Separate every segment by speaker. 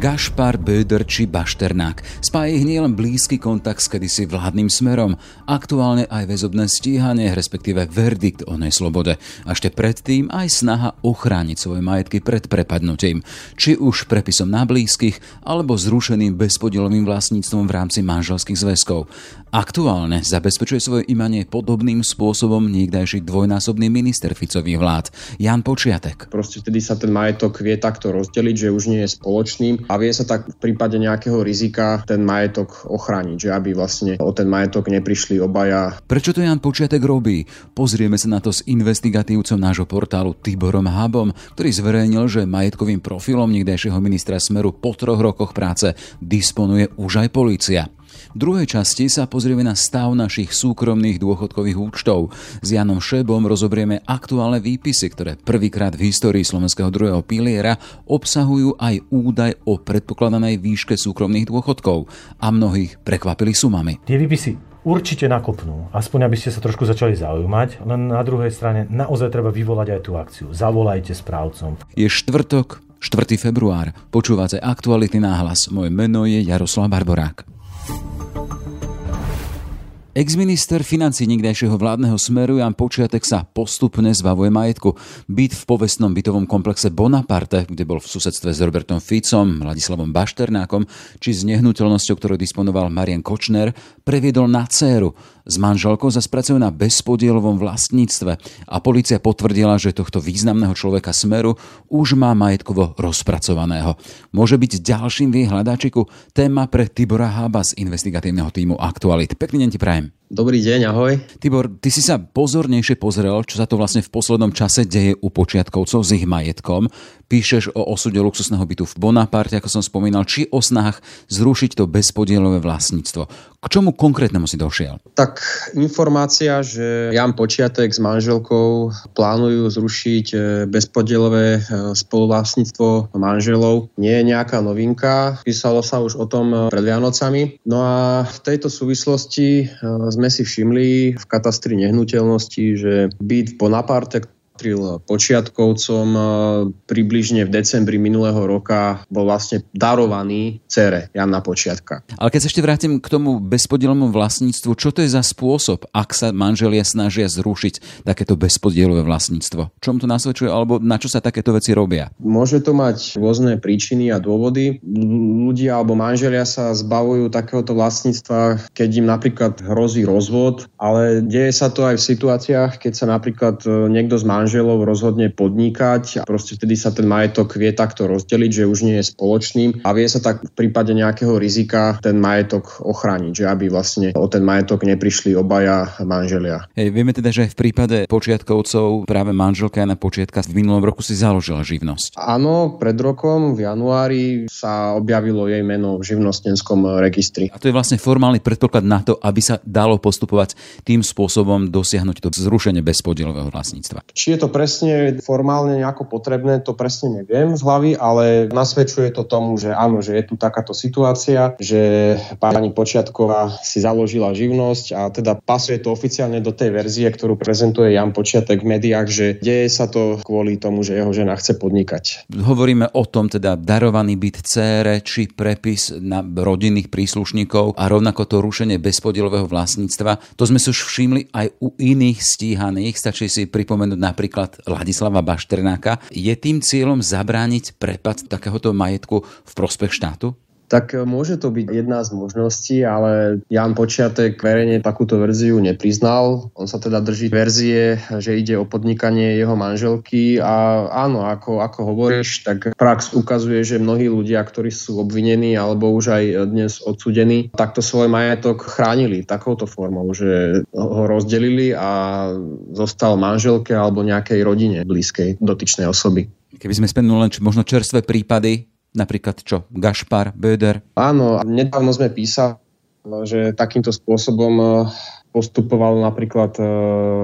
Speaker 1: Gašpar, Böder či Bašternák. Spája ich nielen blízky kontakt s kedysi vládnym smerom, aktuálne aj väzobné stíhanie, respektíve verdikt o neslobode. A ešte predtým aj snaha uchrániť svoje majetky pred prepadnutím. Či už prepisom na blízkych, alebo zrušeným bezpodielovým vlastníctvom v rámci manželských zväzkov. Aktuálne zabezpečuje svoje imanie podobným spôsobom niekdajší dvojnásobný minister Ficových vlád, Jan Počiatek.
Speaker 2: Proste vtedy sa ten majetok vie takto rozdeliť, že už nie je spoločným a vie sa tak v prípade nejakého rizika ten majetok ochrániť, že aby vlastne o ten majetok neprišli obaja.
Speaker 1: Prečo to Jan Počiatek robí? Pozrieme sa na to s investigatívcom nášho portálu Tiborom Habom, ktorý zverejnil, že majetkovým profilom niekdajšieho ministra Smeru po troch rokoch práce disponuje už aj policia. V druhej časti sa pozrieme na stav našich súkromných dôchodkových účtov. S Janom Šebom rozobrieme aktuálne výpisy, ktoré prvýkrát v histórii slovenského druhého piliera obsahujú aj údaj o predpokladanej výške súkromných dôchodkov a mnohých prekvapili sumami.
Speaker 3: Tie výpisy určite nakopnú, aspoň aby ste sa trošku začali zaujímať, len na druhej strane naozaj treba vyvolať aj tú akciu. Zavolajte správcom.
Speaker 1: Je štvrtok, 4. február. Počúvate aktuality náhlas. Moje meno je Jaroslav Barborák. Thank you. Exminister financí nikdejšieho vládneho smeru Jan Počiatek sa postupne zbavuje majetku. Byt v povestnom bytovom komplexe Bonaparte, kde bol v susedstve s Robertom Ficom, Ladislavom Bašternákom, či s nehnuteľnosťou, ktorou disponoval Marian Kočner, previedol na céru. S manželkou za pracujú na bezpodielovom vlastníctve a policia potvrdila, že tohto významného človeka smeru už má majetkovo rozpracovaného. Môže byť ďalším v jej hľadáčiku téma pre Tibora Hába z investigatívneho týmu Aktualit. Pekný deň ti prajem. time.
Speaker 2: Dobrý deň, ahoj.
Speaker 1: Tibor, ty si sa pozornejšie pozrel, čo sa to vlastne v poslednom čase deje u počiatkovcov s ich majetkom. Píšeš o osude luxusného bytu v Bonaparte, ako som spomínal, či o snahách zrušiť to bezpodielové vlastníctvo. K čomu konkrétnemu si došiel?
Speaker 2: Tak informácia, že Jan Počiatek s manželkou plánujú zrušiť e, bezpodielové e, spoluvlastníctvo manželov, nie je nejaká novinka. Písalo sa už o tom e, pred Vianocami. No a v tejto súvislosti sme si všimli v katastri nehnuteľnosti, že byt v Bonaparte, patril počiatkovcom približne v decembri minulého roka bol vlastne darovaný cere Jana Počiatka.
Speaker 1: Ale keď sa ešte vrátim k tomu bezpodielnému vlastníctvu, čo to je za spôsob, ak sa manželia snažia zrušiť takéto bezpodielové vlastníctvo? Čom to nasvedčuje, alebo na čo sa takéto veci robia?
Speaker 2: Môže to mať rôzne príčiny a dôvody. Ľudia alebo manželia sa zbavujú takéhoto vlastníctva, keď im napríklad hrozí rozvod, ale deje sa to aj v situáciách, keď sa napríklad e, niekto z manželov manželov rozhodne podnikať a proste vtedy sa ten majetok vie takto rozdeliť, že už nie je spoločným a vie sa tak v prípade nejakého rizika ten majetok ochrániť, že aby vlastne o ten majetok neprišli obaja manželia.
Speaker 1: Hej, vieme teda, že v prípade počiatkovcov práve manželka na Počiatka v minulom roku si založila živnosť.
Speaker 2: Áno, pred rokom v januári sa objavilo jej meno v živnostenskom registri.
Speaker 1: A to je vlastne formálny predpoklad na to, aby sa dalo postupovať tým spôsobom dosiahnuť to zrušenie bezpodielového vlastníctva.
Speaker 2: Či je to presne formálne nejako potrebné, to presne neviem z hlavy, ale nasvedčuje to tomu, že áno, že je tu takáto situácia, že pani Počiatková si založila živnosť a teda pasuje to oficiálne do tej verzie, ktorú prezentuje Jan Počiatek v médiách, že deje sa to kvôli tomu, že jeho žena chce podnikať.
Speaker 1: Hovoríme o tom teda darovaný byt cére či prepis na rodinných príslušníkov a rovnako to rušenie bezpodielového vlastníctva. To sme si už všimli aj u iných stíhaných. Stačí si pripomenúť napríklad napríklad Ladislava Bašternáka. Je tým cieľom zabrániť prepad takéhoto majetku v prospech štátu?
Speaker 2: Tak e, môže to byť jedna z možností, ale Jan Počiatek verejne takúto verziu nepriznal. On sa teda drží verzie, že ide o podnikanie jeho manželky a áno, ako, ako hovoríš, tak prax ukazuje, že mnohí ľudia, ktorí sú obvinení alebo už aj dnes odsudení, takto svoj majetok chránili takouto formou, že ho rozdelili a zostal manželke alebo nejakej rodine blízkej dotyčnej osoby.
Speaker 1: Keby sme spomenuli možno čerstvé prípady, Napríklad čo? Gašpar, Böder?
Speaker 2: Áno, nedávno sme písali, že takýmto spôsobom e, postupoval napríklad e,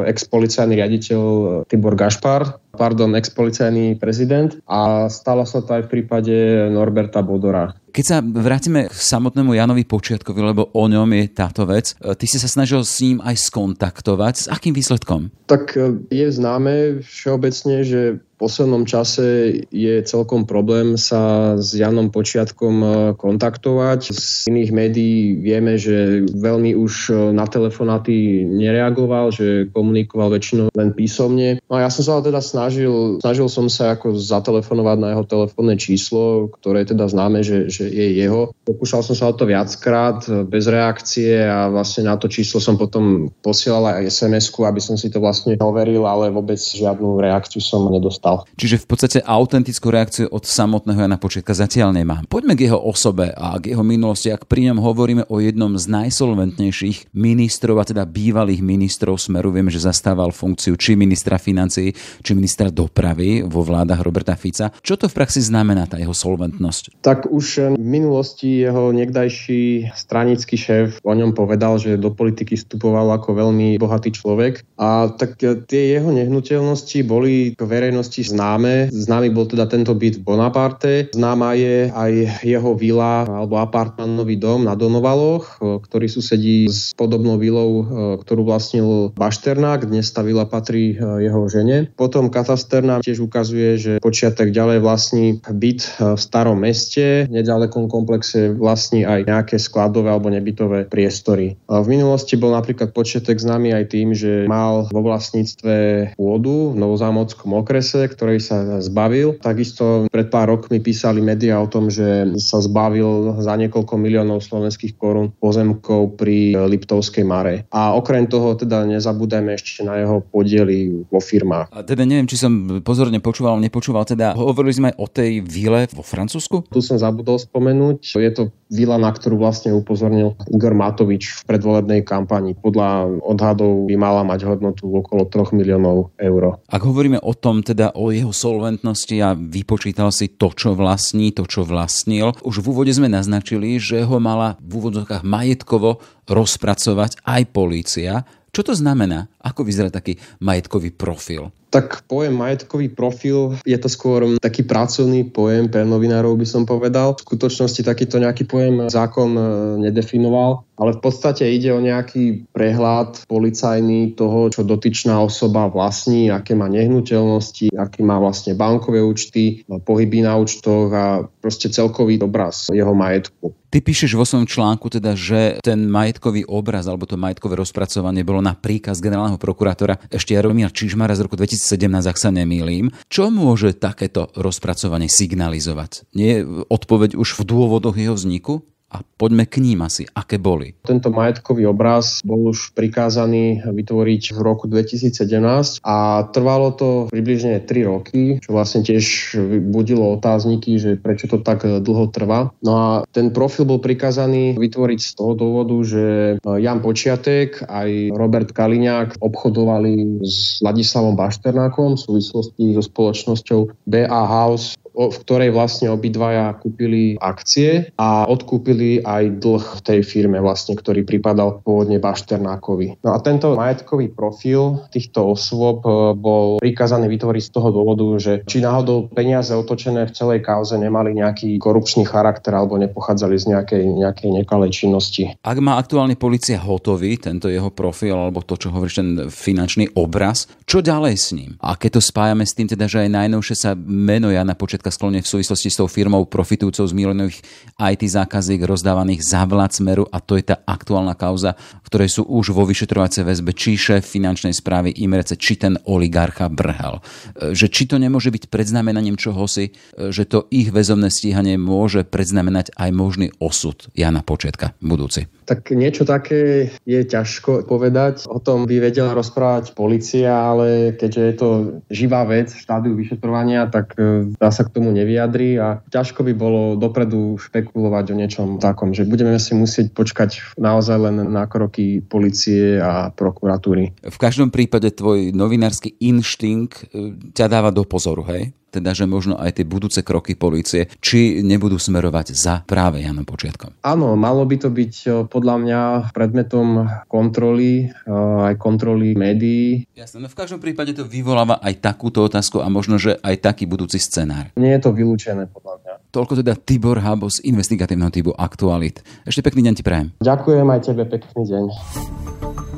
Speaker 2: ex-policajný riaditeľ Tibor Gašpar, pardon, ex-policajný prezident a stalo sa to aj v prípade Norberta Bodora.
Speaker 1: Keď sa vrátime k samotnému Janovi Počiatkovi, lebo o ňom je táto vec, e, ty si sa snažil s ním aj skontaktovať. S akým výsledkom?
Speaker 2: Tak e, je známe všeobecne, že poslednom čase je celkom problém sa s Janom Počiatkom e, kontaktovať. Z iných médií vieme, že veľmi už e, na telefonáty nereagoval, že komunikoval väčšinou len písomne. No a ja som sa teda snažil, snažil som sa ako zatelefonovať na jeho telefónne číslo, ktoré teda známe, že, že je jeho. Pokúšal som sa o to viackrát e, bez reakcie a vlastne na to číslo som potom posielal aj SMS-ku, aby som si to vlastne overil, ale vôbec žiadnu reakciu som nedostal stal.
Speaker 1: Čiže v podstate autentickú reakciu od samotného Jana Početka zatiaľ nemám. Poďme k jeho osobe a k jeho minulosti. Ak pri ňom hovoríme o jednom z najsolventnejších ministrov, a teda bývalých ministrov Smeru, vieme, že zastával funkciu či ministra financií, či ministra dopravy vo vládach Roberta Fica. Čo to v praxi znamená, tá jeho solventnosť?
Speaker 2: Tak už v minulosti jeho niekdajší stranický šéf o ňom povedal, že do politiky vstupoval ako veľmi bohatý človek a tak tie jeho nehnuteľnosti boli k verejnosti verejnosti známe. Známy bol teda tento byt v Bonaparte. Známa je aj jeho vila alebo apartmanový dom na Donovaloch, e, ktorý susedí s podobnou vilou, e, ktorú vlastnil Bašternák. Dnes tá vila patrí e, jeho žene. Potom kataster nám tiež ukazuje, že počiatek ďalej vlastní byt v starom meste. V nedalekom komplexe vlastní aj nejaké skladové alebo nebytové priestory. V minulosti bol napríklad počiatek známy aj tým, že mal vo vlastníctve pôdu v Novozámockom okrese, ktorej sa zbavil. Takisto pred pár rokmi písali médiá o tom, že sa zbavil za niekoľko miliónov slovenských korún pozemkov pri Liptovskej Mare. A okrem toho teda nezabúdajme ešte na jeho podiely vo firmách.
Speaker 1: A teda neviem, či som pozorne počúval, nepočúval, teda hovorili sme aj o tej vile vo Francúzsku?
Speaker 2: Tu som zabudol spomenúť. Je to vila, na ktorú vlastne upozornil Igor Matovič v predvolebnej kampani. Podľa odhadov by mala mať hodnotu okolo 3 miliónov eur.
Speaker 1: Ak hovoríme o tom, teda o jeho solventnosti a vypočítal si to, čo vlastní, to, čo vlastnil, už v úvode sme naznačili, že ho mala v úvodzovkách majetkovo rozpracovať aj polícia. Čo to znamená? Ako vyzerá taký majetkový profil?
Speaker 2: Tak pojem majetkový profil je to skôr taký pracovný pojem pre novinárov by som povedal. V skutočnosti takýto nejaký pojem zákon e, nedefinoval, ale v podstate ide o nejaký prehľad policajný toho, čo dotyčná osoba vlastní, aké má nehnuteľnosti, aký má vlastne bankové účty, pohyby na účtoch a proste celkový obraz jeho majetku.
Speaker 1: Ty píšeš vo svojom článku teda, že ten majetkový obraz alebo to majetkové rozpracovanie bolo na príkaz generálneho prokurátora ešte Jaromíra Čižmara z roku 2000 2017, ak sa nemýlim. Čo môže takéto rozpracovanie signalizovať? Nie je odpoveď už v dôvodoch jeho vzniku? A poďme k ním asi, aké boli.
Speaker 2: Tento majetkový obraz bol už prikázaný vytvoriť v roku 2017 a trvalo to približne 3 roky, čo vlastne tiež budilo otázniky, že prečo to tak dlho trvá. No a ten profil bol prikázaný vytvoriť z toho dôvodu, že Jan Počiatek aj Robert Kaliňák obchodovali s Ladislavom Bašternákom v súvislosti so spoločnosťou BA House v ktorej vlastne obidvaja kúpili akcie a odkúpili aj dlh v tej firme vlastne, ktorý pripadal pôvodne Bašternákovi. No a tento majetkový profil týchto osôb e, bol prikázaný vytvoriť z toho dôvodu, že či náhodou peniaze otočené v celej kauze nemali nejaký korupčný charakter alebo nepochádzali z nejakej, nejakej nekalej činnosti.
Speaker 1: Ak má aktuálne policia hotový tento jeho profil alebo to, čo hovoríš, ten finančný obraz, čo ďalej s ním? A keď to spájame s tým teda, že aj najnovšie sa meno Jana Početka Slovenska sklone v súvislosti s tou firmou profitujúcou z milionových IT zákaziek rozdávaných za vlád Smeru a to je tá aktuálna kauza, v sú už vo vyšetrovacej väzbe či šéf finančnej správy Imrece, či ten oligarcha Brhel. E, že či to nemôže byť predznamenaním čohosi, e, že to ich väzobné stíhanie môže predznamenať aj možný osud Jana Početka budúci.
Speaker 2: Tak niečo také je ťažko povedať. O tom by vedela rozprávať policia, ale keďže je to živá vec v štádiu vyšetrovania, tak e, dá sa k tomu nevyjadri a ťažko by bolo dopredu špekulovať o niečom takom, že budeme si musieť počkať naozaj len na kroky policie a prokuratúry.
Speaker 1: V každom prípade tvoj novinársky inštinkt e, ťa dáva do pozoru, hej? Teda, že možno aj tie budúce kroky policie, či nebudú smerovať za práve Janom Počiatkom.
Speaker 2: Áno, malo by to byť eh, podľa mňa predmetom kontroly, eh, aj kontroly médií.
Speaker 1: Jasné, no v každom prípade to vyvoláva aj takúto otázku a možno, že aj taký budúci scenár.
Speaker 2: Nie je to vylúčené podľa mňa.
Speaker 1: Toľko teda Tibor Habo z investigatívneho typu Aktualit. Ešte pekný deň ti prajem.
Speaker 2: Ďakujem aj tebe, pekný deň.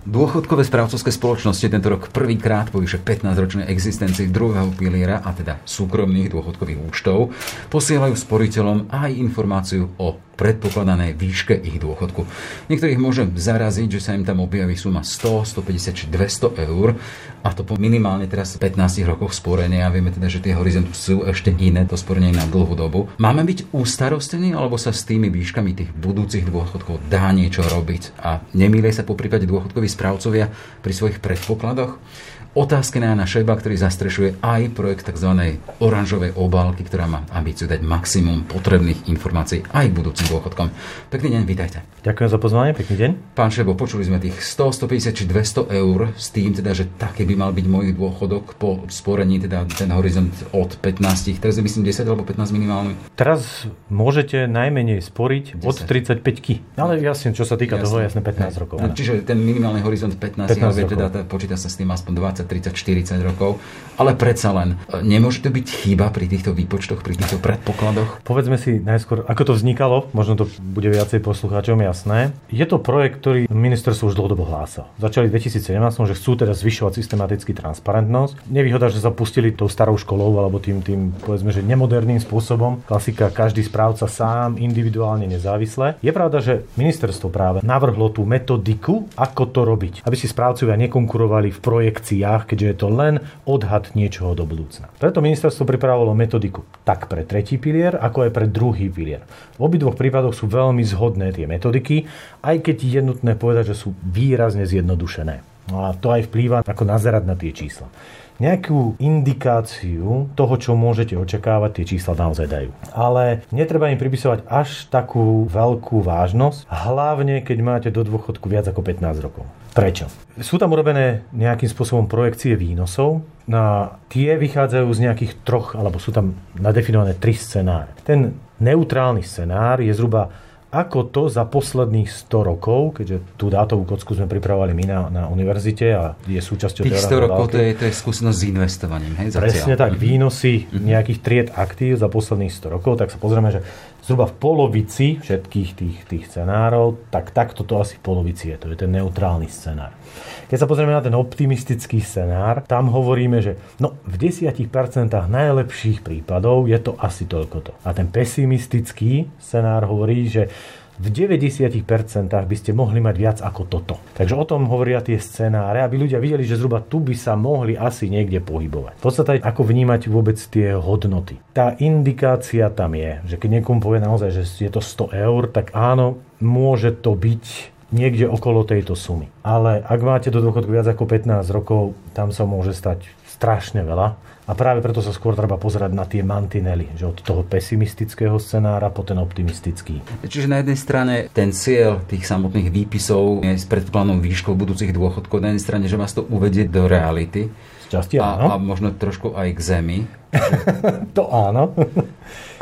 Speaker 1: Dôchodkové správcovské spoločnosti tento rok prvýkrát po vyše 15-ročnej existencii druhého piliera, a teda súkromných dôchodkových účtov, posielajú sporiteľom aj informáciu o predpokladanej výške ich dôchodku. Niektorých môže zaraziť, že sa im tam objaví suma 100, 150 či 200 eur a to po minimálne teraz 15 rokoch sporenia vieme teda, že tie horizonty sú ešte iné, to sporenie na dlhú dobu. Máme byť ústarostení alebo sa s tými výškami tých budúcich dôchodkov dá niečo robiť a nemýlia sa po prípade dôchodkoví správcovia pri svojich predpokladoch? Otázky na Jana Šeba, ktorý zastrešuje aj projekt tzv. oranžovej obálky, ktorá má ambíciu dať maximum potrebných informácií aj k budúcim dôchodkom. Pekný deň, vítajte.
Speaker 3: Ďakujem za pozvanie, pekný deň.
Speaker 1: Pán Šebo, počuli sme tých 100, 150 či 200 eur s tým, teda, že taký by mal byť môj dôchodok po sporení, teda ten horizont od 15, teraz je myslím 10 alebo 15 minimálny.
Speaker 3: Teraz môžete najmenej sporiť 10. od 35 Ale jasne, čo sa týka jasne. toho, jasne 15 rokov.
Speaker 1: Čiže ten minimálny horizont 15, 15 ale teda počíta sa s tým aspoň 20 20, 30, 40 rokov, ale predsa len nemôže to byť chyba pri týchto výpočtoch, pri týchto predpokladoch?
Speaker 3: Povedzme si najskôr, ako to vznikalo, možno to bude viacej poslucháčom jasné. Je to projekt, ktorý ministerstvo už dlhodobo hlása. Začali v 2017, že chcú teda zvyšovať systematicky transparentnosť. Nevýhoda, že sa pustili tou starou školou alebo tým, tým povedzme, že nemoderným spôsobom. Klasika, každý správca sám, individuálne, nezávisle. Je pravda, že ministerstvo práve navrhlo tú metodiku, ako to robiť, aby si správcovia nekonkurovali v projekciách veciach, keďže je to len odhad niečoho do budúcna. Preto ministerstvo pripravovalo metodiku tak pre tretí pilier, ako aj pre druhý pilier. V obidvoch prípadoch sú veľmi zhodné tie metodiky, aj keď je nutné povedať, že sú výrazne zjednodušené. No a to aj vplýva ako nazerať na tie čísla nejakú indikáciu toho, čo môžete očakávať, tie čísla naozaj dajú. Ale netreba im pripisovať až takú veľkú vážnosť, hlavne keď máte do dôchodku viac ako 15 rokov. Prečo? Sú tam urobené nejakým spôsobom projekcie výnosov, na tie vychádzajú z nejakých troch, alebo sú tam nadefinované tri scenáre. Ten neutrálny scenár je zhruba ako to za posledných 100 rokov, keďže tú dátovú kocku sme pripravovali my na, na univerzite a je súčasťou
Speaker 1: Tých 100 rokov to je, to je skúsenosť s investovaním, hej?
Speaker 3: Presne tak, mhm. výnosy mm-hmm. nejakých tried aktív za posledných 100 rokov, tak sa pozrieme, že zhruba v polovici všetkých tých, tých scenárov, tak takto to asi v polovici je, to je ten neutrálny scenár. Keď sa pozrieme na ten optimistický scenár, tam hovoríme, že no, v 10% najlepších prípadov je to asi toľko to. A ten pesimistický scenár hovorí, že v 90% by ste mohli mať viac ako toto. Takže o tom hovoria tie scenáre, aby ľudia videli, že zhruba tu by sa mohli asi niekde pohybovať. V podstate, ako vnímať vôbec tie hodnoty. Tá indikácia tam je, že keď niekomu povie naozaj, že je to 100 eur, tak áno, môže to byť niekde okolo tejto sumy. Ale ak máte do dôchodku viac ako 15 rokov, tam sa môže stať strašne veľa. A práve preto sa skôr treba pozerať na tie mantinely, že od toho pesimistického scenára po ten optimistický.
Speaker 1: Čiže na jednej strane ten cieľ tých samotných výpisov je s predplánom výškou budúcich dôchodkov, na jednej strane, že vás to uvedie do reality.
Speaker 3: Z časti
Speaker 1: áno. A, a možno trošku aj k zemi.
Speaker 3: to áno.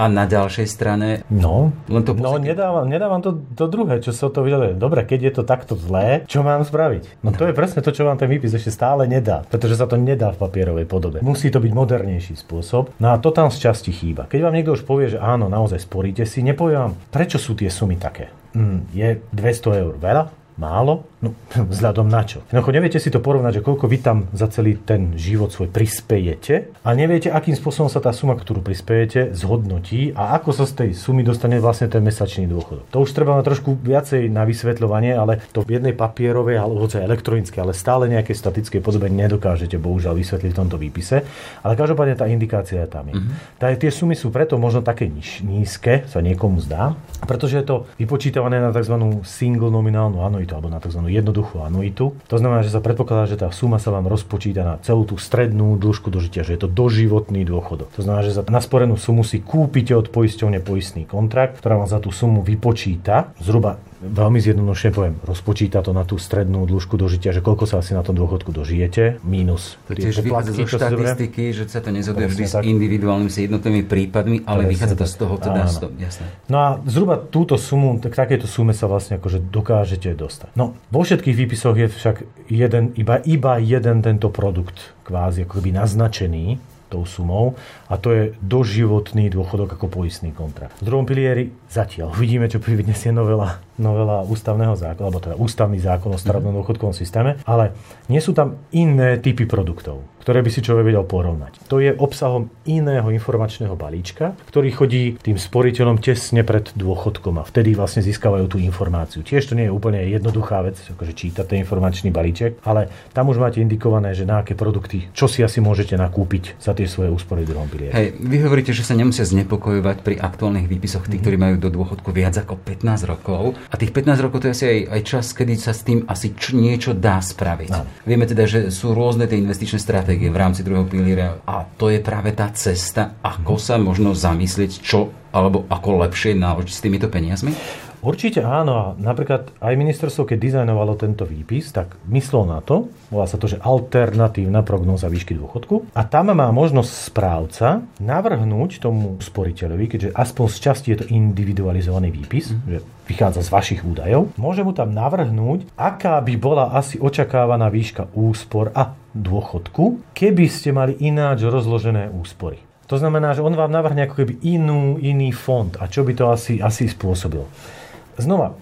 Speaker 1: A na ďalšej strane...
Speaker 3: No, len to no nedávam, nedávam to, to druhé, čo sa to vyžaduje. Dobre, keď je to takto zlé, čo mám spraviť? No, no to je presne to, čo vám ten výpis ešte stále nedá, pretože sa to nedá v papierovej podobe. Musí to byť modernejší spôsob. No a to tam z časti chýba. Keď vám niekto už povie, že áno, naozaj sporíte si, nepovie vám, prečo sú tie sumy také. Mm, je 200 eur veľa? málo? No, vzhľadom na čo? Jednoducho neviete si to porovnať, že koľko vy tam za celý ten život svoj prispejete a neviete, akým spôsobom sa tá suma, ktorú prispejete, zhodnotí a ako sa z tej sumy dostane vlastne ten mesačný dôchodok. To už treba mať trošku viacej na vysvetľovanie, ale to v jednej papierovej alebo hoci elektronické, ale stále nejaké statické podobe nedokážete bohužiaľ vysvetliť v tomto výpise. Ale každopádne tá indikácia je tam. Je. Mm-hmm. Tá, tie sumy sú preto možno také níž, nízke, sa niekomu zdá, pretože je to vypočítavané na tzv. single nominálnu anuitu alebo na jednoduchú anuitu. To znamená, že sa predpokladá, že tá suma sa vám rozpočíta na celú tú strednú dĺžku dožitia, že je to doživotný dôchodok. To znamená, že za nasporenú sumu si kúpite od poisťovne poistný kontrakt, ktorá vám za tú sumu vypočíta zhruba veľmi zjednodušene poviem, rozpočíta to na tú strednú dĺžku dožitia, že koľko sa asi na tom dôchodku dožijete, mínus.
Speaker 1: To tiež vychádza zo štatistiky, že sa to nezhoduje vždy s individuálnymi si jednotnými prípadmi, ale Presne vychádza to z toho teda z toho, jasné.
Speaker 3: No a zhruba túto sumu, tak takéto sume sa vlastne akože dokážete dostať. No, vo všetkých výpisoch je však jeden, iba, iba jeden tento produkt kvázi akoby naznačený, tou sumou a to je doživotný dôchodok ako poistný kontrakt. V druhom pilieri zatiaľ uvidíme, čo prinesie novela, novela ústavného zákona, alebo teda ústavný zákon o starobnom dôchodkovom systéme, ale nie sú tam iné typy produktov, ktoré by si človek vedel porovnať. To je obsahom iného informačného balíčka, ktorý chodí tým sporiteľom tesne pred dôchodkom a vtedy vlastne získavajú tú informáciu. Tiež to nie je úplne jednoduchá vec, akože čítať ten informačný balíček, ale tam už máte indikované, že na aké produkty, čo si asi môžete nakúpiť za tie svoje úspory v druhom pilieri.
Speaker 1: Hej, vy hovoríte, že sa nemusia znepokojovať pri aktuálnych výpisoch tí, mm-hmm. ktorí majú do dôchodku viac ako 15 rokov. A tých 15 rokov to je asi aj, aj čas, kedy sa s tým asi č- niečo dá spraviť. No. Vieme teda, že sú rôzne tie investičné stratégie v rámci druhého piliera a to je práve tá cesta, ako mm-hmm. sa možno zamyslieť, čo alebo ako lepšie naložiť s týmito peniazmi?
Speaker 3: Určite áno. Napríklad aj ministerstvo, keď dizajnovalo tento výpis, tak myslelo na to, volá sa to, že alternatívna prognóza výšky dôchodku. A tam má možnosť správca navrhnúť tomu sporiteľovi, keďže aspoň z časti je to individualizovaný výpis, mm. že vychádza z vašich údajov, môže mu tam navrhnúť, aká by bola asi očakávaná výška úspor a dôchodku, keby ste mali ináč rozložené úspory. To znamená, že on vám navrhne ako keby inú, iný fond a čo by to asi, asi spôsobilo znova,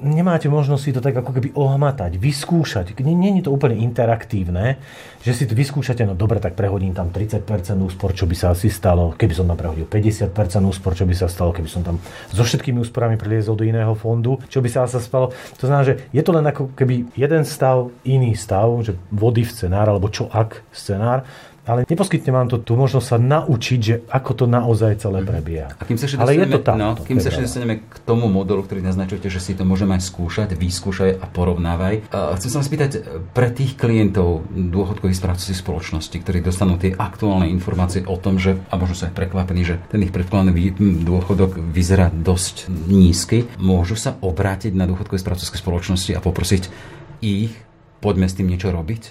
Speaker 3: nemáte možnosť si to tak ako keby ohmatať, vyskúšať. Je to úplne interaktívne, že si to vyskúšate, no dobre, tak prehodím tam 30% úspor, čo by sa asi stalo, keby som tam prehodil 50% úspor, čo by sa stalo, keby som tam so všetkými úsporami priliezol do iného fondu, čo by sa asi stalo. To znamená, že je to len ako keby jeden stav, iný stav, že vody v scenár, alebo čo ak scenár, ale neposkytne vám to tú možnosť sa naučiť, že ako to naozaj celé mhm. prebieha.
Speaker 1: A kým sa ale je to tam. No, kým sa ešte dostaneme k tomu modelu, ktorý naznačujete, že si to môžeme aj skúšať, vyskúšaj a porovnávaj. A chcem sa vás spýtať, pre tých klientov dôchodkových správcovských spoločností, ktorí dostanú tie aktuálne informácie o tom, že, a možno sa aj prekvapení, že ten ich predkladaný dôchodok vyzerá dosť nízky, môžu sa obrátiť na dôchodkové správcovské spoločnosti a poprosiť ich, poďme s tým niečo robiť?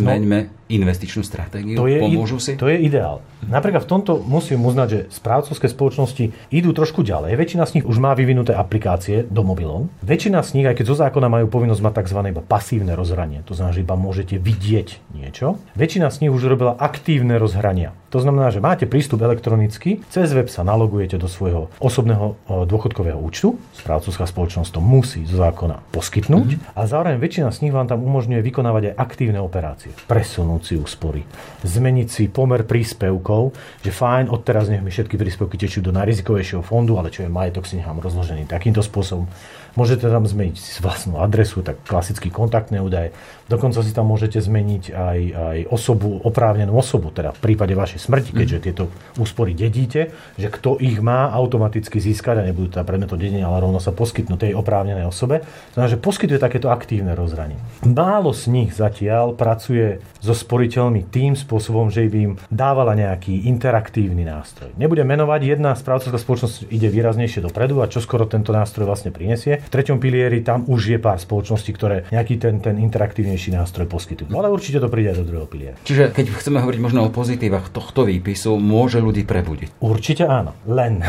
Speaker 1: Zmeňme no, investičnú stratégiu?
Speaker 3: To je,
Speaker 1: Pomôžu si?
Speaker 3: To je ideál. Napríklad v tomto musím uznať, že správcovské spoločnosti idú trošku ďalej. Väčšina z nich už má vyvinuté aplikácie do mobilov. Väčšina z nich, aj keď zo zákona majú povinnosť mať tzv. iba pasívne rozhranie, to znamená, že iba môžete vidieť niečo. Väčšina z nich už robila aktívne rozhrania. To znamená, že máte prístup elektronicky, cez web sa nalogujete do svojho osobného dôchodkového účtu, správcovská spoločnosť to musí zo zákona poskytnúť mm-hmm. a zároveň väčšina z nich vám tam umožňuje vykonávať aj aktívne operácie. Presunúť si úspory, zmeniť si pomer príspevkov, že fajn, odteraz nech mi všetky príspevky tečú do najrizikovejšieho fondu, ale čo je majetok si nechám rozložený takýmto spôsobom. Môžete tam zmeniť vlastnú adresu, tak klasicky kontaktné údaje. Dokonca si tam môžete zmeniť aj, aj osobu, oprávnenú osobu, teda v prípade vašej smrti, keďže mm. tieto úspory dedíte, že kto ich má automaticky získať a nebudú teda predmetom dedenia, ale rovno sa poskytnú tej oprávnenej osobe. Znamená, že poskytuje takéto aktívne rozhranie. Málo z nich zatiaľ pracuje so sporiteľmi tým spôsobom, že by im dávala nejaký interaktívny nástroj. Nebudem menovať, jedna správcovská spoločnosť ide výraznejšie dopredu a čo skoro tento nástroj vlastne prinesie. V treťom pilieri tam už je pár spoločností, ktoré nejaký ten, ten interaktívnejší nástroj poskytujú. Ale určite to príde aj do druhého piliera.
Speaker 1: Čiže keď chceme hovoriť možno o pozitívach tohto výpisu, môže ľudí prebudiť.
Speaker 3: Určite áno. Len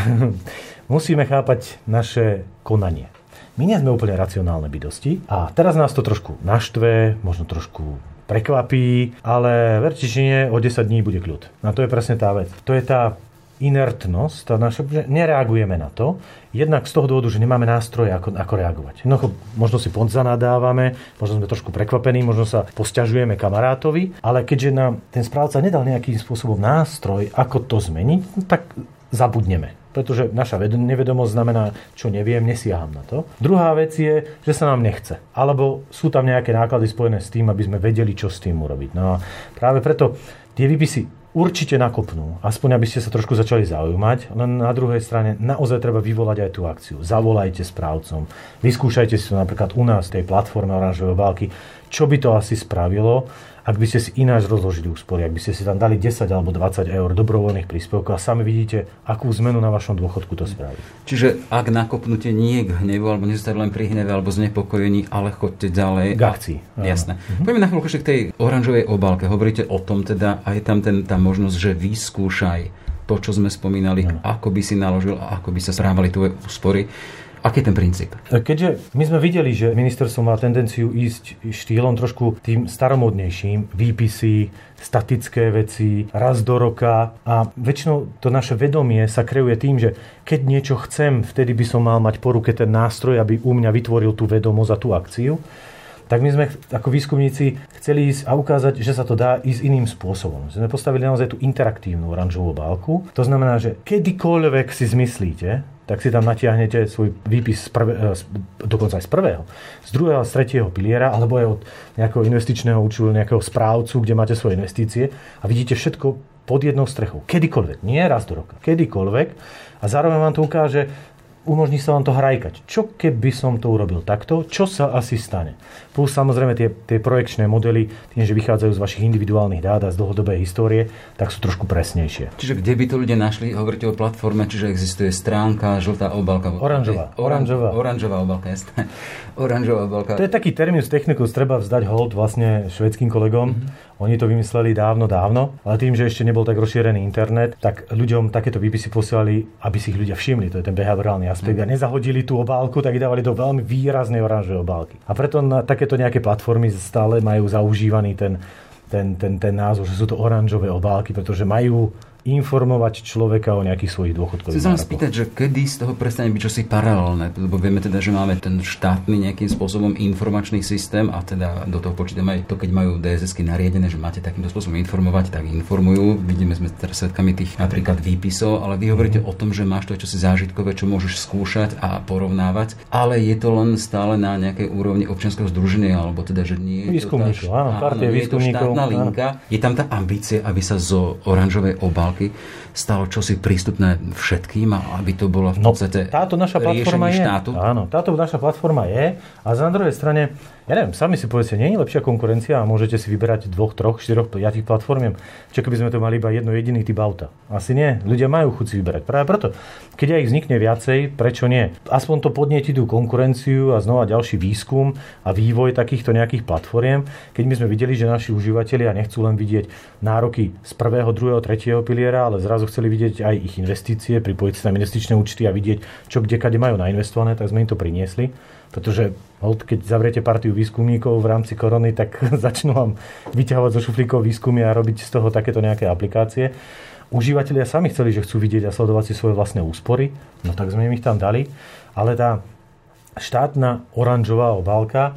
Speaker 3: musíme chápať naše konanie. My nie sme úplne racionálne bytosti a teraz nás to trošku naštve, možno trošku prekvapí, ale verte, že nie, o 10 dní bude kľud. A to je presne tá vec. To je tá inertnosť, tá naša, že nereagujeme na to, jednak z toho dôvodu, že nemáme nástroje, ako, ako reagovať. No, možno si zanadávame, možno sme trošku prekvapení, možno sa posťažujeme kamarátovi, ale keďže nám ten správca nedal nejakým spôsobom nástroj, ako to zmeniť, no, tak zabudneme pretože naša nevedomosť znamená, čo neviem, nesiaham na to. Druhá vec je, že sa nám nechce. Alebo sú tam nejaké náklady spojené s tým, aby sme vedeli, čo s tým urobiť. No a práve preto tie výpisy určite nakopnú, aspoň aby ste sa trošku začali zaujímať, len na druhej strane naozaj treba vyvolať aj tú akciu. Zavolajte správcom, vyskúšajte si to napríklad u nás, tej platforme oranžové obálky, čo by to asi spravilo, ak by ste si ináč rozložili úspory, ak by ste si tam dali 10 alebo 20 eur dobrovoľných príspevkov a sami vidíte, akú zmenu na vašom dôchodku to spraví.
Speaker 1: Čiže ak nakopnutie nie k hnevu, alebo nezostať len pri hneve alebo znepokojení, ale chodte ďalej.
Speaker 3: K akcii.
Speaker 1: Jasné. Mhm. Poďme na chvíľku k tej oranžovej obálke. Hovoríte o tom teda, a je tam ten, tá možnosť, že vyskúšaj to, čo sme spomínali, ano. ako by si naložil a ako by sa správali tvoje úspory. Aký je ten princíp?
Speaker 3: Keďže my sme videli, že ministerstvo má tendenciu ísť štýlom trošku tým staromodnejším, výpisy, statické veci, raz do roka a väčšinou to naše vedomie sa kreuje tým, že keď niečo chcem, vtedy by som mal mať po ruke ten nástroj, aby u mňa vytvoril tú vedomosť a tú akciu tak my sme ako výskumníci chceli ísť a ukázať, že sa to dá ísť iným spôsobom. Sme postavili naozaj tú interaktívnu oranžovú obálku. To znamená, že kedykoľvek si zmyslíte, tak si tam natiahnete svoj výpis z prvé, e, dokonca aj z prvého, z druhého z tretieho piliera, alebo aj od nejakého investičného účelu, nejakého správcu, kde máte svoje investície a vidíte všetko pod jednou strechou. Kedykoľvek, nie raz do roka, kedykoľvek. A zároveň vám to ukáže, umožní sa vám to hrajkať. Čo keby som to urobil takto? Čo sa asi stane? Plus samozrejme tie, tie projekčné modely, tým, že vychádzajú z vašich individuálnych dát a z dlhodobej histórie, tak sú trošku presnejšie.
Speaker 1: Čiže kde by to ľudia našli? Hovoríte o platforme, čiže existuje stránka, žltá obalka.
Speaker 3: Oranžová.
Speaker 1: Oranžová. Oranžová obalka, jasné. Oranžová obalka.
Speaker 3: To je taký terminus technicus, treba vzdať hold vlastne švedským kolegom. Mm-hmm. Oni to vymysleli dávno, dávno, ale tým, že ešte nebol tak rozšírený internet, tak ľuďom takéto výpisy posielali, aby si ich ľudia všimli. To je ten behaviorálny aspekt. A nezahodili tú obálku, tak ich dávali do veľmi výraznej oranžovej obálky. A preto na takéto nejaké platformy stále majú zaužívaný ten, ten, ten, ten názov, že sú to oranžové obálky, pretože majú informovať človeka o nejakých svojich dôchodkových
Speaker 1: Chcem sa spýtať, že kedy z toho prestane byť čosi paralelné, lebo vieme teda, že máme ten štátny nejakým spôsobom informačný systém a teda do toho počítame aj to, keď majú DSS-ky nariadené, že máte takýmto spôsobom informovať, tak informujú. Vidíme, sme teraz svetkami tých napríklad výpisov, ale vy hovoríte mm. o tom, že máš to čosi zážitkové, čo môžeš skúšať a porovnávať, ale je to len stále na nejakej úrovni občianského združenia, alebo teda, že nie
Speaker 3: je to, tá, áno, áno,
Speaker 1: je to štátna linka. Je tam tá ambícia, aby sa zo oranžovej obal बाकी stalo čosi prístupné všetkým a aby to bolo v no, podstate
Speaker 3: no, táto naša platforma je, štátu? Áno, táto naša platforma je a na druhej strane ja neviem, sami si povedzte, nie je lepšia konkurencia a môžete si vyberať dvoch, troch, štyroch, piatich platformiem. Čo keby sme to mali iba jedno jediný typ auta? Asi nie. Ľudia majú chuť si vyberať. Práve preto, keď aj ich vznikne viacej, prečo nie? Aspoň to podnieti tú konkurenciu a znova ďalší výskum a vývoj takýchto nejakých platformiem. Keď my sme videli, že naši užívateľia nechcú len vidieť nároky z prvého, druhého, tretieho piliera, ale zrazu chceli vidieť aj ich investície, pripojiť sa na investičné účty a vidieť, čo kde kade majú nainvestované, tak sme im to priniesli. Pretože keď zavriete partiu výskumníkov v rámci korony, tak začnú vám vyťahovať zo šuflíkov výskumy a robiť z toho takéto nejaké aplikácie. Užívateľia sami chceli, že chcú vidieť a sledovať si svoje vlastné úspory, no tak sme im ich tam dali. Ale tá štátna oranžová obálka,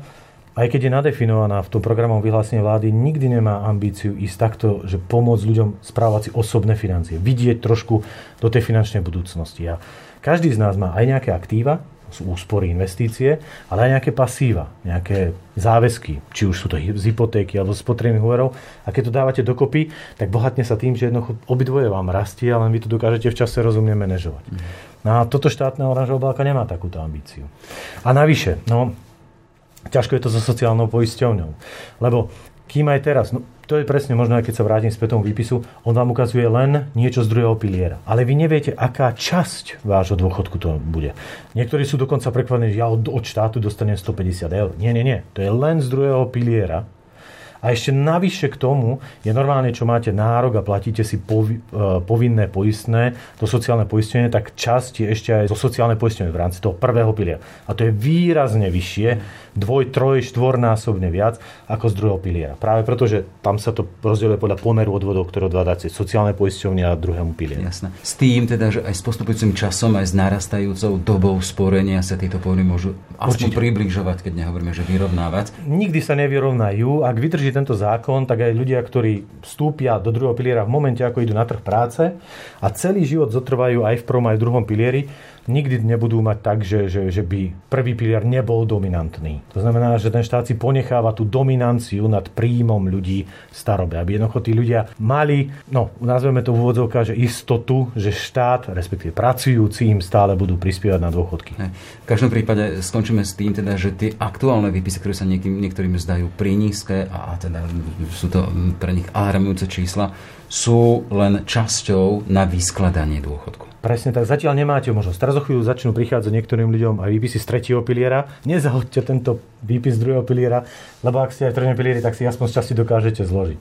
Speaker 3: aj keď je nadefinovaná v tom programom vyhlásenia vlády, nikdy nemá ambíciu ísť takto, že pomôcť ľuďom správať si osobné financie, vidieť trošku do tej finančnej budúcnosti. A každý z nás má aj nejaké aktíva, sú úspory, investície, ale aj nejaké pasíva, nejaké záväzky, či už sú to z hypotéky alebo z potrebných úverov. A keď to dávate dokopy, tak bohatne sa tým, že jednoducho obidvoje vám rastie, ale vy to dokážete v čase rozumne manažovať. Mm. No a toto štátne oranžová banka nemá takúto ambíciu. A navyše, no, ťažko je to so sociálnou poisťovňou. Lebo kým aj teraz, no, to je presne možno, aj keď sa vrátim späť tomu výpisu, on vám ukazuje len niečo z druhého piliera. Ale vy neviete, aká časť vášho dôchodku to bude. Niektorí sú dokonca prekvapení, že ja od, od štátu dostanem 150 eur. Nie, nie, nie. To je len z druhého piliera a ešte navyše k tomu je normálne, čo máte nárok a platíte si e, povinné poistné, to sociálne poistenie, tak časť je ešte aj zo sociálne poistenie v rámci toho prvého pilia. A to je výrazne vyššie, dvoj, troj, štvornásobne viac ako z druhého piliera. Práve preto, že tam sa to rozdeľuje podľa pomeru odvodov, ktoré odvádzate sociálne poisťovne a druhému pilieru.
Speaker 1: Jasné. S tým teda, že aj s postupujúcim časom, aj s narastajúcou dobou sporenia sa tieto pojmy môžu aspoň približovať, keď nehovoríme, že vyrovnávať.
Speaker 3: Nikdy sa nevyrovnajú. Ak vydrží tento zákon, tak aj ľudia, ktorí vstúpia do druhého piliera v momente, ako idú na trh práce a celý život zotrvajú aj v prvom, aj v druhom pilieri, nikdy nebudú mať tak, že, že, že by prvý pilier nebol dominantný. To znamená, že ten štát si ponecháva tú dominanciu nad príjmom ľudí starobe, aby jednoducho tí ľudia mali, no nazveme to v úvodzovkách, že istotu, že štát, respektíve pracujúci im stále budú prispievať na dôchodky.
Speaker 1: V každom prípade skončíme s tým, teda, že tie aktuálne výpisy, ktoré sa niekým, niektorým zdajú prínízke a teda sú to pre nich alarmujúce čísla, sú len časťou na vyskladanie dôchodku.
Speaker 3: Presne tak, zatiaľ nemáte možnosť. Teraz o chvíľu začnú prichádzať niektorým ľuďom aj výpisy z tretieho piliera. Nezahoďte tento výpis z druhého piliera, lebo ak ste aj v treťom pilieri, tak si aspoň z časti dokážete zložiť.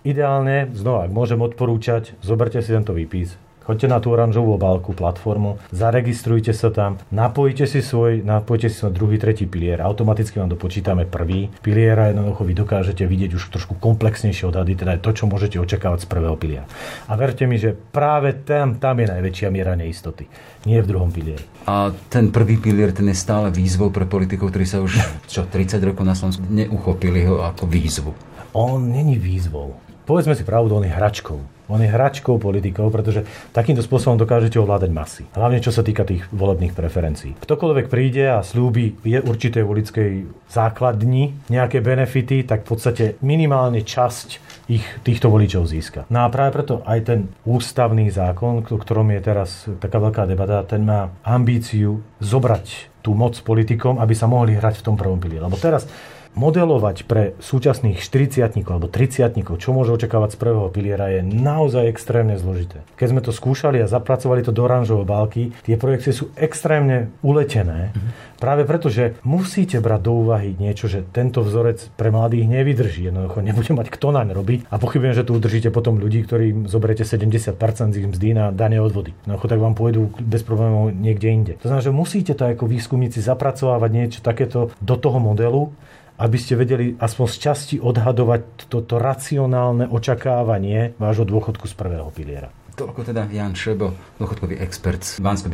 Speaker 3: Ideálne, znova, ak môžem odporúčať, zoberte si tento výpis, Choďte na tú oranžovú obálku platformu, zaregistrujte sa tam, napojite si svoj, napojite si svoj druhý, tretí pilier, automaticky vám dopočítame prvý pilier a jednoducho vy dokážete vidieť už trošku komplexnejšie odhady, teda to, čo môžete očakávať z prvého piliera. A verte mi, že práve tam, tam je najväčšia miera neistoty, nie v druhom pilieri.
Speaker 1: A ten prvý pilier, ten je stále výzvou pre politikov, ktorí sa už čo, 30 rokov na Slovensku neuchopili ho ako výzvu.
Speaker 3: On není výzvou. Povedzme si pravdu, on je hračkou. On je hračkou politikov, pretože takýmto spôsobom dokážete ovládať masy. Hlavne čo sa týka tých volebných preferencií. Ktokoľvek príde a slúbi je určitej volickej základni nejaké benefity, tak v podstate minimálne časť ich týchto voličov získa. No a práve preto aj ten ústavný zákon, o ktorom je teraz taká veľká debata, ten má ambíciu zobrať tú moc politikom, aby sa mohli hrať v tom prvom pilieri. Lebo teraz modelovať pre súčasných 40 alebo 30 čo môže očakávať z prvého piliera, je naozaj extrémne zložité. Keď sme to skúšali a zapracovali to do oranžovej bálky, tie projekcie sú extrémne uletené, mm-hmm. práve preto, že musíte brať do úvahy niečo, že tento vzorec pre mladých nevydrží, jednoducho nebude mať kto naň robiť a pochybujem, že tu udržíte potom ľudí, ktorým zoberete 70% z ich mzdy na dane odvody. No tak vám pôjdu bez problémov niekde inde. To znamená, že musíte to ako výskumníci zapracovávať niečo takéto do toho modelu, aby ste vedeli aspoň z časti odhadovať toto racionálne očakávanie vášho dôchodku z prvého piliera.
Speaker 1: Toľko teda Jan Šebo, dôchodkový expert z bansko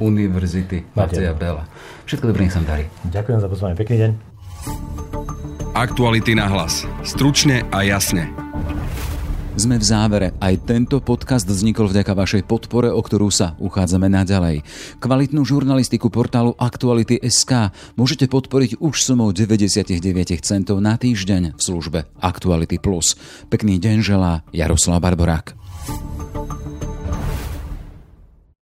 Speaker 1: univerzity Marcia Bela. Všetko dobré, nech sa darí.
Speaker 3: Ďakujem za pozvanie, pekný deň.
Speaker 4: Aktuality na hlas. Stručne a jasne.
Speaker 1: Sme v závere. Aj tento podcast vznikol vďaka vašej podpore, o ktorú sa uchádzame naďalej. Kvalitnú žurnalistiku portálu Aktuality.sk môžete podporiť už sumou 99 centov na týždeň v službe Aktuality. Pekný deň želá Jaroslav Barborák.